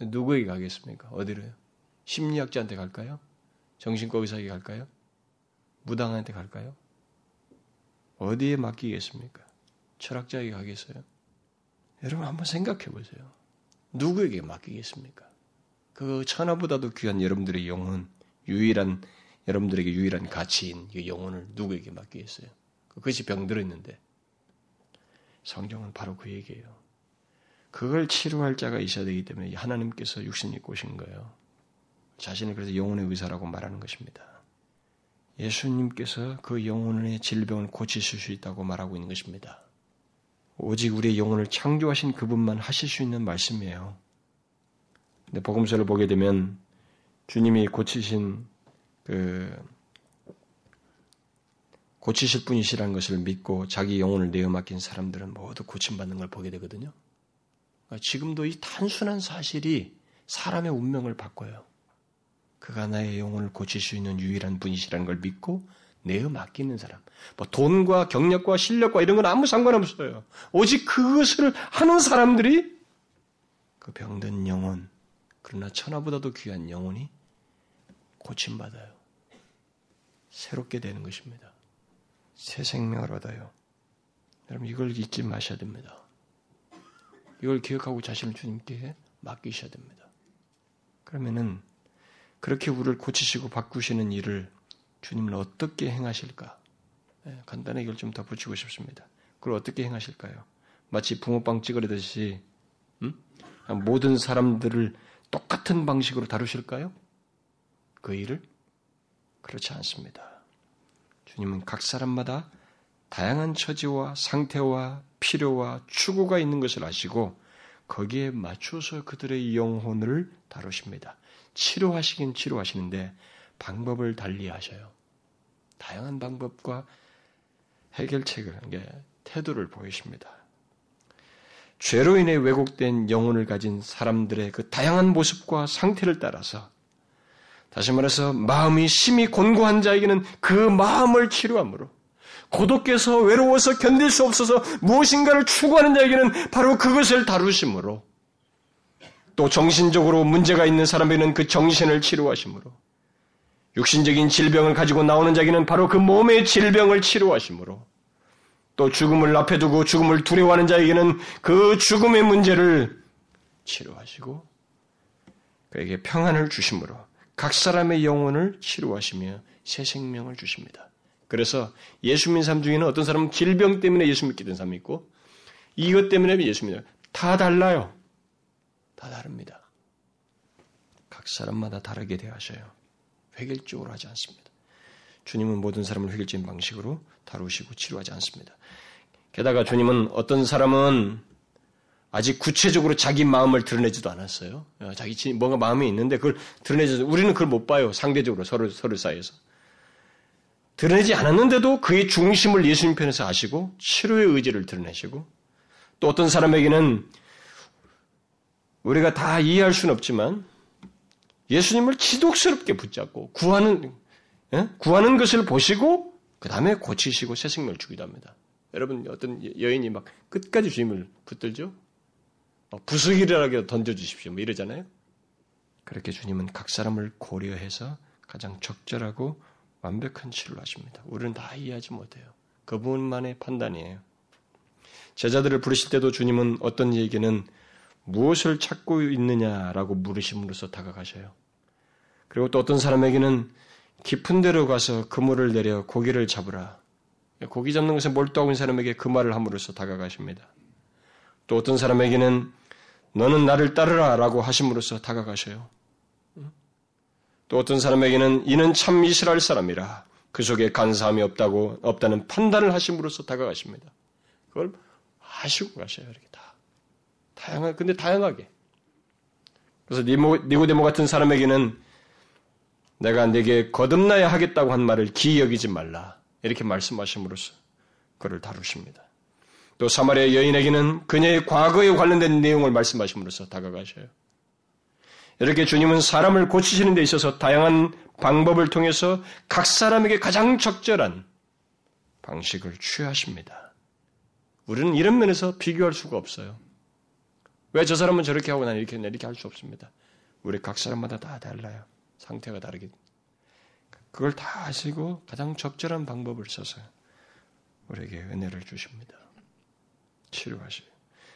누구에게 가겠습니까? 어디로요? 심리학자한테 갈까요? 정신과 의사에게 갈까요? 무당한테 갈까요? 어디에 맡기겠습니까? 철학자에게 가겠어요? 여러분 한번 생각해 보세요. 누구에게 맡기겠습니까? 그 천하보다도 귀한 여러분들의 영혼, 유일한 여러분들에게 유일한 가치인 이 영혼을 누구에게 맡기겠어요? 그것이 병들어 있는데 성경은 바로 그 얘기예요. 그걸 치료할 자가 있어야 되기 때문에 하나님께서 육신이 꼬신 거예요. 자신을 그래서 영혼의 의사라고 말하는 것입니다. 예수님께서 그 영혼의 질병을 고치실 수 있다고 말하고 있는 것입니다. 오직 우리의 영혼을 창조하신 그분만 하실 수 있는 말씀이에요. 근데 복음서를 보게 되면 주님이 고치신 그 고치실 분이시라는 것을 믿고 자기 영혼을 내어 맡긴 사람들은 모두 고침받는 걸 보게 되거든요. 그러니까 지금도 이 단순한 사실이 사람의 운명을 바꿔요. 그가 나의 영혼을 고칠 수 있는 유일한 분이시라는 걸 믿고 내어 맡기는 사람. 뭐 돈과 경력과 실력과 이런 건 아무 상관없어요. 오직 그것을 하는 사람들이 그 병든 영혼, 그러나 천하보다도 귀한 영혼이 고침받아요. 새롭게 되는 것입니다. 새 생명을 얻어요. 여러분 이걸 잊지 마셔야 됩니다. 이걸 기억하고 자신을 주님께 맡기셔야 됩니다. 그러면은 그렇게 우리를 고치시고 바꾸시는 일을 주님은 어떻게 행하실까? 네, 간단하게 이걸 좀 덧붙이고 싶습니다. 그걸 어떻게 행하실까요? 마치 붕어빵 찌그러듯이 음? 모든 사람들을 똑같은 방식으로 다루실까요? 그 일을? 그렇지 않습니다. 주님은 각 사람마다 다양한 처지와 상태와 필요와 추구가 있는 것을 아시고 거기에 맞춰서 그들의 영혼을 다루십니다. 치료하시긴 치료하시는데 방법을 달리 하셔요. 다양한 방법과 해결책을, 태도를 보이십니다. 죄로 인해 왜곡된 영혼을 가진 사람들의 그 다양한 모습과 상태를 따라서 다시 말해서 마음이 심히 곤고한 자에게는 그 마음을 치료함으로 고독해서 외로워서 견딜 수 없어서 무엇인가를 추구하는 자에게는 바로 그것을 다루심으로 또 정신적으로 문제가 있는 사람에게는 그 정신을 치료하심으로 육신적인 질병을 가지고 나오는 자에게는 바로 그 몸의 질병을 치료하심으로 또 죽음을 앞에 두고 죽음을 두려워하는 자에게는 그 죽음의 문제를 치료하시고 그에게 평안을 주심으로 각 사람의 영혼을 치료하시며 새 생명을 주십니다. 그래서 예수 믿는 사람 중에는 어떤 사람은 질병 때문에 예수 믿게 된 사람이 있고 이것 때문에 예수 믿어요. 다 달라요. 다 다릅니다. 각 사람마다 다르게 대하셔요. 획일적으로 하지 않습니다. 주님은 모든 사람을 획일적인 방식으로 다루시고 치료하지 않습니다. 게다가 주님은 어떤 사람은 아직 구체적으로 자기 마음을 드러내지도 않았어요. 어, 자기 뭔가 마음이 있는데 그걸 드러내지 우리는 그걸 못 봐요. 상대적으로 서로 서로 사이에서 드러내지 않았는데도 그의 중심을 예수님 편에서 아시고 치료의 의지를 드러내시고 또 어떤 사람에게는 우리가 다 이해할 수는 없지만 예수님을 지독스럽게 붙잡고 구하는 예? 구하는 것을 보시고 그 다음에 고치시고 새 생명을 주기도 합니다. 여러분 어떤 여인이 막 끝까지 주님을 붙들죠. 부수기라고 던져주십시오. 뭐 이러잖아요. 그렇게 주님은 각 사람을 고려해서 가장 적절하고 완벽한 치료를 하십니다. 우리는 다 이해하지 못해요. 그분만의 판단이에요. 제자들을 부르실 때도 주님은 어떤 얘기는 무엇을 찾고 있느냐라고 물으심으로써 다가가셔요. 그리고 또 어떤 사람에게는 깊은 데로 가서 그물을 내려 고기를 잡으라. 고기 잡는 것에 몰두하고 있는 사람에게 그 말을 함으로써 다가가십니다. 또 어떤 사람에게는 너는 나를 따르라 라고 하심으로써 다가가셔요. 또 어떤 사람에게는 이는 참 이스라엘 사람이라 그 속에 간사함이 없다고 없다는 판단을 하심으로써 다가가십니다. 그걸 하시고 가셔요. 이렇게 다 다양한 근데 다양하게. 그래서 니모, 니고데모 같은 사람에게는 내가 내게 거듭나야 하겠다고 한 말을 기이 여기지 말라. 이렇게 말씀하심으로써 그를 다루십니다. 또 사마리아 여인에게는 그녀의 과거에 관련된 내용을 말씀하심으로써 다가가셔요. 이렇게 주님은 사람을 고치시는 데 있어서 다양한 방법을 통해서 각 사람에게 가장 적절한 방식을 취하십니다. 우리는 이런 면에서 비교할 수가 없어요. 왜 저 사람은 저렇게 하고 난 이렇게 했냐 이렇게 할 수 없습니다. 우리 각 사람마다 다 달라요. 상태가 다르기. 그걸 다 아시고 가장 적절한 방법을 써서 우리에게 은혜를 주십니다. 치료하시고.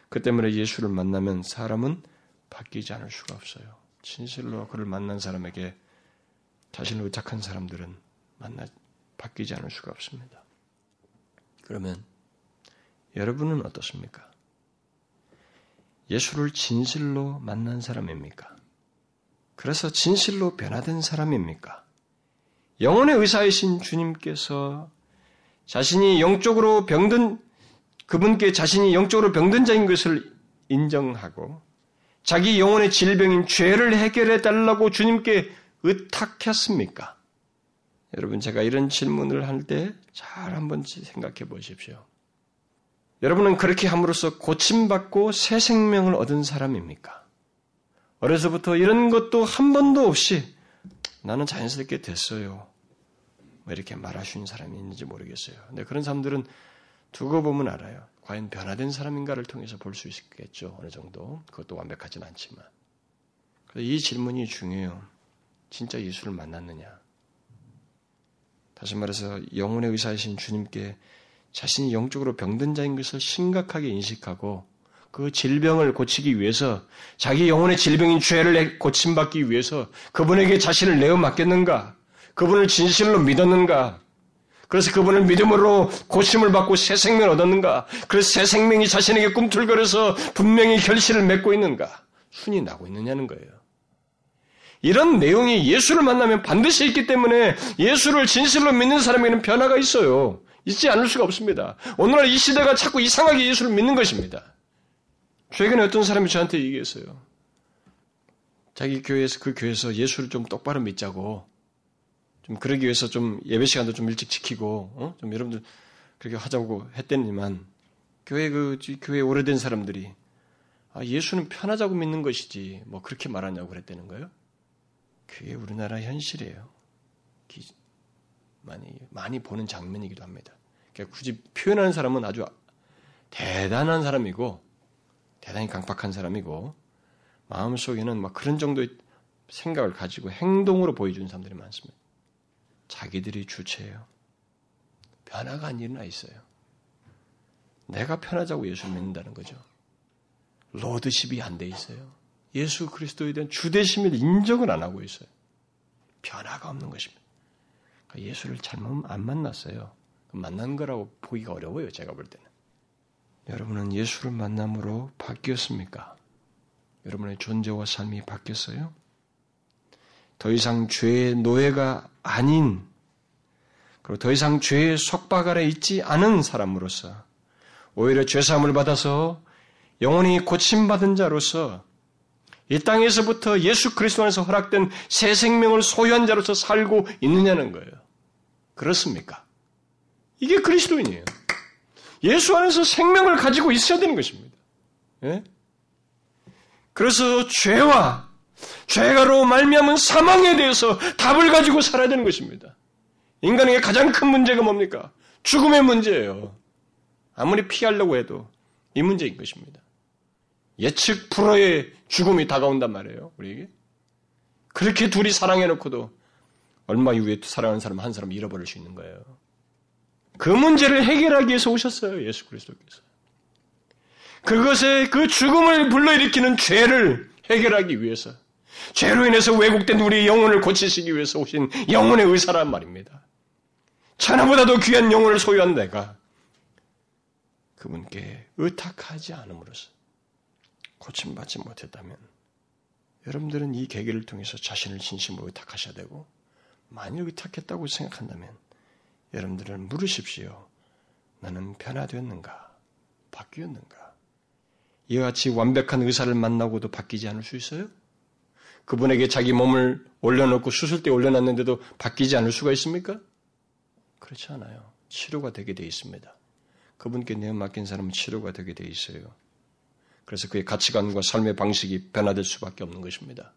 그 때문에 예수를 만나면 사람은 바뀌지 않을 수가 없어요. 진실로 그를 만난 사람에게 자신을 의탁한 사람들은 만나 바뀌지 않을 수가 없습니다. 그러면 여러분은 어떻습니까? 예수를 진실로 만난 사람입니까? 그래서 진실로 변화된 사람입니까? 영혼의 의사이신 주님께서 자신이 영적으로 병든 그분께 자신이 영적으로 병든 자인 것을 인정하고 자기 영혼의 질병인 죄를 해결해 달라고 주님께 의탁했습니까? 여러분 제가 이런 질문을 할 때 잘 한번 생각해 보십시오. 여러분은 그렇게 함으로써 고침받고 새 생명을 얻은 사람입니까? 어려서부터 이런 것도 한 번도 없이 나는 자연스럽게 됐어요. 뭐 이렇게 말하시는 사람이 있는지 모르겠어요. 근데 그런 사람들은 두고 보면 알아요. 과연 변화된 사람인가를 통해서 볼 수 있겠죠. 어느 정도. 그것도 완벽하진 않지만. 이 질문이 중요해요. 진짜 예수를 만났느냐? 다시 말해서 영혼의 의사이신 주님께 자신이 영적으로 병든 자인 것을 심각하게 인식하고 그 질병을 고치기 위해서 자기 영혼의 질병인 죄를 고침받기 위해서 그분에게 자신을 내어 맡겼는가? 그분을 진실로 믿었는가? 그래서 그분을 믿음으로 고침을 받고 새 생명을 얻었는가? 그래서 새 생명이 자신에게 꿈틀거려서 분명히 결실을 맺고 있는가? 순이 나고 있느냐는 거예요. 이런 내용이 예수를 만나면 반드시 있기 때문에 예수를 진실로 믿는 사람에게는 변화가 있어요. 있지 않을 수가 없습니다. 오늘날 이 시대가 자꾸 이상하게 예수를 믿는 것입니다. 최근에 어떤 사람이 저한테 얘기했어요. 자기 교회에서 그 교회에서 예수를 좀 똑바로 믿자고 좀 그러기 위해서 좀 예배 시간도 좀 일찍 지키고 어? 좀 여러분들 그렇게 하자고 했더니만 교회 그 교회 오래된 사람들이 아, 예수는 편하자고 믿는 것이지 뭐 그렇게 말하냐고 그랬다는 거예요. 그게 우리나라 현실이에요. 많이 많이 보는 장면이기도 합니다. 그러니까 굳이 표현하는 사람은 아주 대단한 사람이고 대단히 강박한 사람이고 마음 속에는 막 그런 정도의 생각을 가지고 행동으로 보여주는 사람들이 많습니다. 자기들이 주체예요. 변화가 안 일어나 있어요. 내가 편하자고 예수를 믿는다는 거죠. 로드십이 안 돼 있어요. 예수 그리스도에 대한 주대심을 인정을 안 하고 있어요. 변화가 없는 것입니다. 그러니까 예수를 잘못 안 만났어요. 만난 거라고 보기가 어려워요. 제가 볼 때는. 여러분은 예수를 만남으로 바뀌었습니까? 여러분의 존재와 삶이 바뀌었어요? 더 이상 죄의 노예가 아닌 그리고 더 이상 죄의 속박 아래 있지 않은 사람으로서 오히려 죄사함을 받아서 영원히 고침받은 자로서 이 땅에서부터 예수 그리스도 안에서 허락된 새 생명을 소유한 자로서 살고 있느냐는 거예요. 그렇습니까? 이게 그리스도인이에요. 예수 안에서 생명을 가지고 있어야 되는 것입니다. 예? 그래서 죄와 죄가로 말미암은 사망에 대해서 답을 가지고 살아야 되는 것입니다. 인간에게 가장 큰 문제가 뭡니까? 죽음의 문제예요. 아무리 피하려고 해도 이 문제인 것입니다. 예측 불허의 죽음이 다가온단 말이에요, 우리에게. 그렇게 둘이 사랑해놓고도 얼마 이후에 사랑하는 사람 한 사람 잃어버릴 수 있는 거예요. 그 문제를 해결하기 위해서 오셨어요, 예수 그리스도께서. 그것에 그 죽음을 불러일으키는 죄를 해결하기 위해서 죄로 인해서 왜곡된 우리 영혼을 고치시기 위해서 오신 영혼의 의사란 말입니다. 천하보다도 귀한 영혼을 소유한 내가 그분께 의탁하지 않음으로써 고침받지 못했다면 여러분들은 이 계기를 통해서 자신을 진심으로 의탁하셔야 되고 만일 의탁했다고 생각한다면 여러분들은 물으십시오. 나는 변화되었는가? 바뀌었는가? 이와 같이 완벽한 의사를 만나고도 바뀌지 않을 수 있어요? 그분에게 자기 몸을 올려놓고 수술대 올려놨는데도 바뀌지 않을 수가 있습니까? 그렇지 않아요. 치료가 되게 돼 있습니다. 그분께 내 맡긴 사람은 치료가 되게 돼 있어요. 그래서 그의 가치관과 삶의 방식이 변화될 수밖에 없는 것입니다.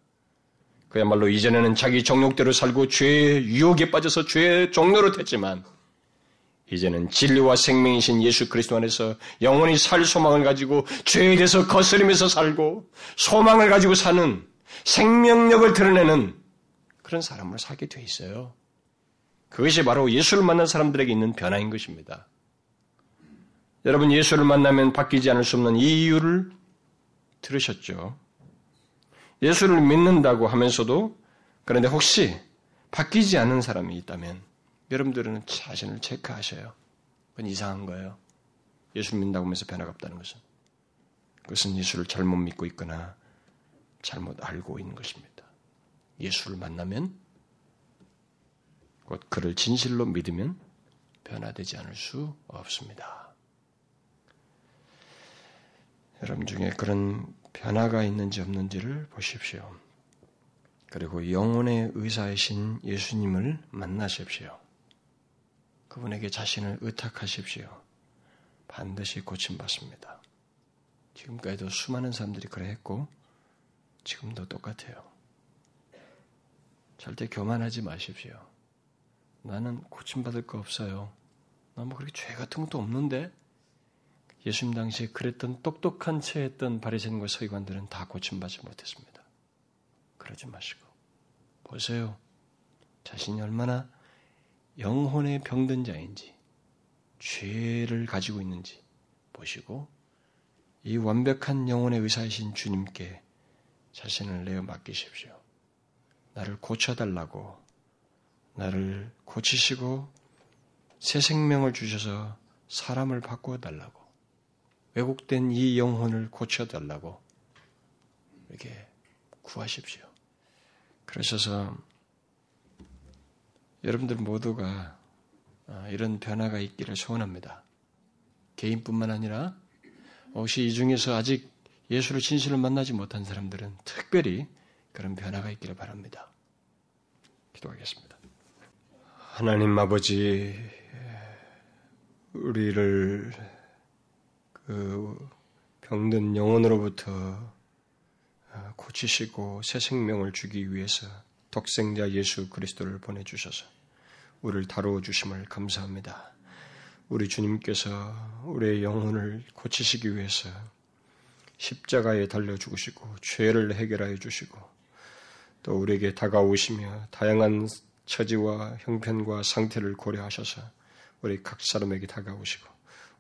그야말로 이전에는 자기 정욕대로 살고 죄의 유혹에 빠져서 죄의 종로로 됐지만 이제는 진리와 생명이신 예수 그리스도 안에서 영원히 살 소망을 가지고 죄에 대해서 거스르면서 살고 소망을 가지고 사는 생명력을 드러내는 그런 사람으로 살게 돼 있어요. 그것이 바로 예수를 만난 사람들에게 있는 변화인 것입니다. 여러분 예수를 만나면 바뀌지 않을 수 없는 이 이유를 들으셨죠? 예수를 믿는다고 하면서도 그런데 혹시 바뀌지 않는 사람이 있다면 여러분들은 자신을 체크하셔요. 그건 이상한 거예요. 예수 믿는다고 하면서 변화가 없다는 것은. 그것은 예수를 잘못 믿고 있거나 잘못 알고 있는 것입니다. 예수를 만나면 곧 그를 진실로 믿으면 변화되지 않을 수 없습니다. 여러분 중에 그런 변화가 있는지 없는지를 보십시오. 그리고 영혼의 의사이신 예수님을 만나십시오. 그분에게 자신을 의탁하십시오. 반드시 고침받습니다. 지금까지도 수많은 사람들이 그래 했고, 지금도 똑같아요. 절대 교만하지 마십시오. 나는 고침받을 거 없어요. 나 뭐 그렇게 죄 같은 것도 없는데? 예수님 당시에 그랬던 똑똑한 채 했던 바리새인과 서기관들은 다 고침받지 못했습니다. 그러지 마시고 보세요. 자신이 얼마나 영혼의 병든 자인지 죄를 가지고 있는지 보시고 이 완벽한 영혼의 의사이신 주님께 자신을 내어 맡기십시오. 나를 고쳐달라고 나를 고치시고 새 생명을 주셔서 사람을 바꾸어 달라고 왜곡된 이 영혼을 고쳐달라고 이렇게 구하십시오. 그러셔서 여러분들 모두가 아, 이런 변화가 있기를 소원합니다. 개인뿐만 아니라 혹시 이 중에서 아직 예수를 진실을 만나지 못한 사람들은 특별히 그런 변화가 있기를 바랍니다. 기도하겠습니다. 하나님 아버지, 우리를 그 병든 영혼으로부터 아, 고치시고 새 생명을 주기 위해서 독생자 예수 그리스도를 보내주셔서 우리를 다루어 주심을 감사합니다. 우리 주님께서 우리의 영혼을 고치시기 위해서 십자가에 달려 죽으시고 죄를 해결하여 주시고 또 우리에게 다가오시며 다양한 처지와 형편과 상태를 고려하셔서 우리 각 사람에게 다가오시고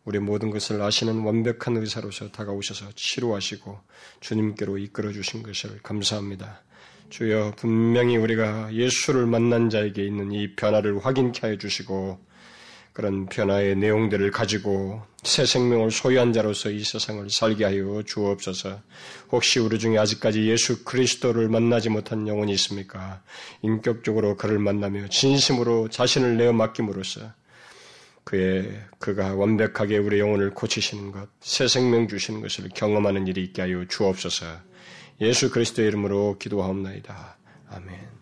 우리 모든 것을 아시는 완벽한 의사로서 다가오셔서 치료하시고 주님께로 이끌어 주신 것을 감사합니다. 주여 분명히 우리가 예수를 만난 자에게 있는 이 변화를 확인케 하여 주시고 그런 변화의 내용들을 가지고 새 생명을 소유한 자로서 이 세상을 살게 하여 주옵소서. 혹시 우리 중에 아직까지 예수 그리스도를 만나지 못한 영혼이 있습니까? 인격적으로 그를 만나며 진심으로 자신을 내어 맡김으로써 그의 그가 완벽하게 우리 영혼을 고치시는 것, 새 생명 주시는 것을 경험하는 일이 있게 하여 주옵소서. 예수 그리스도의 이름으로 기도하옵나이다. 아멘.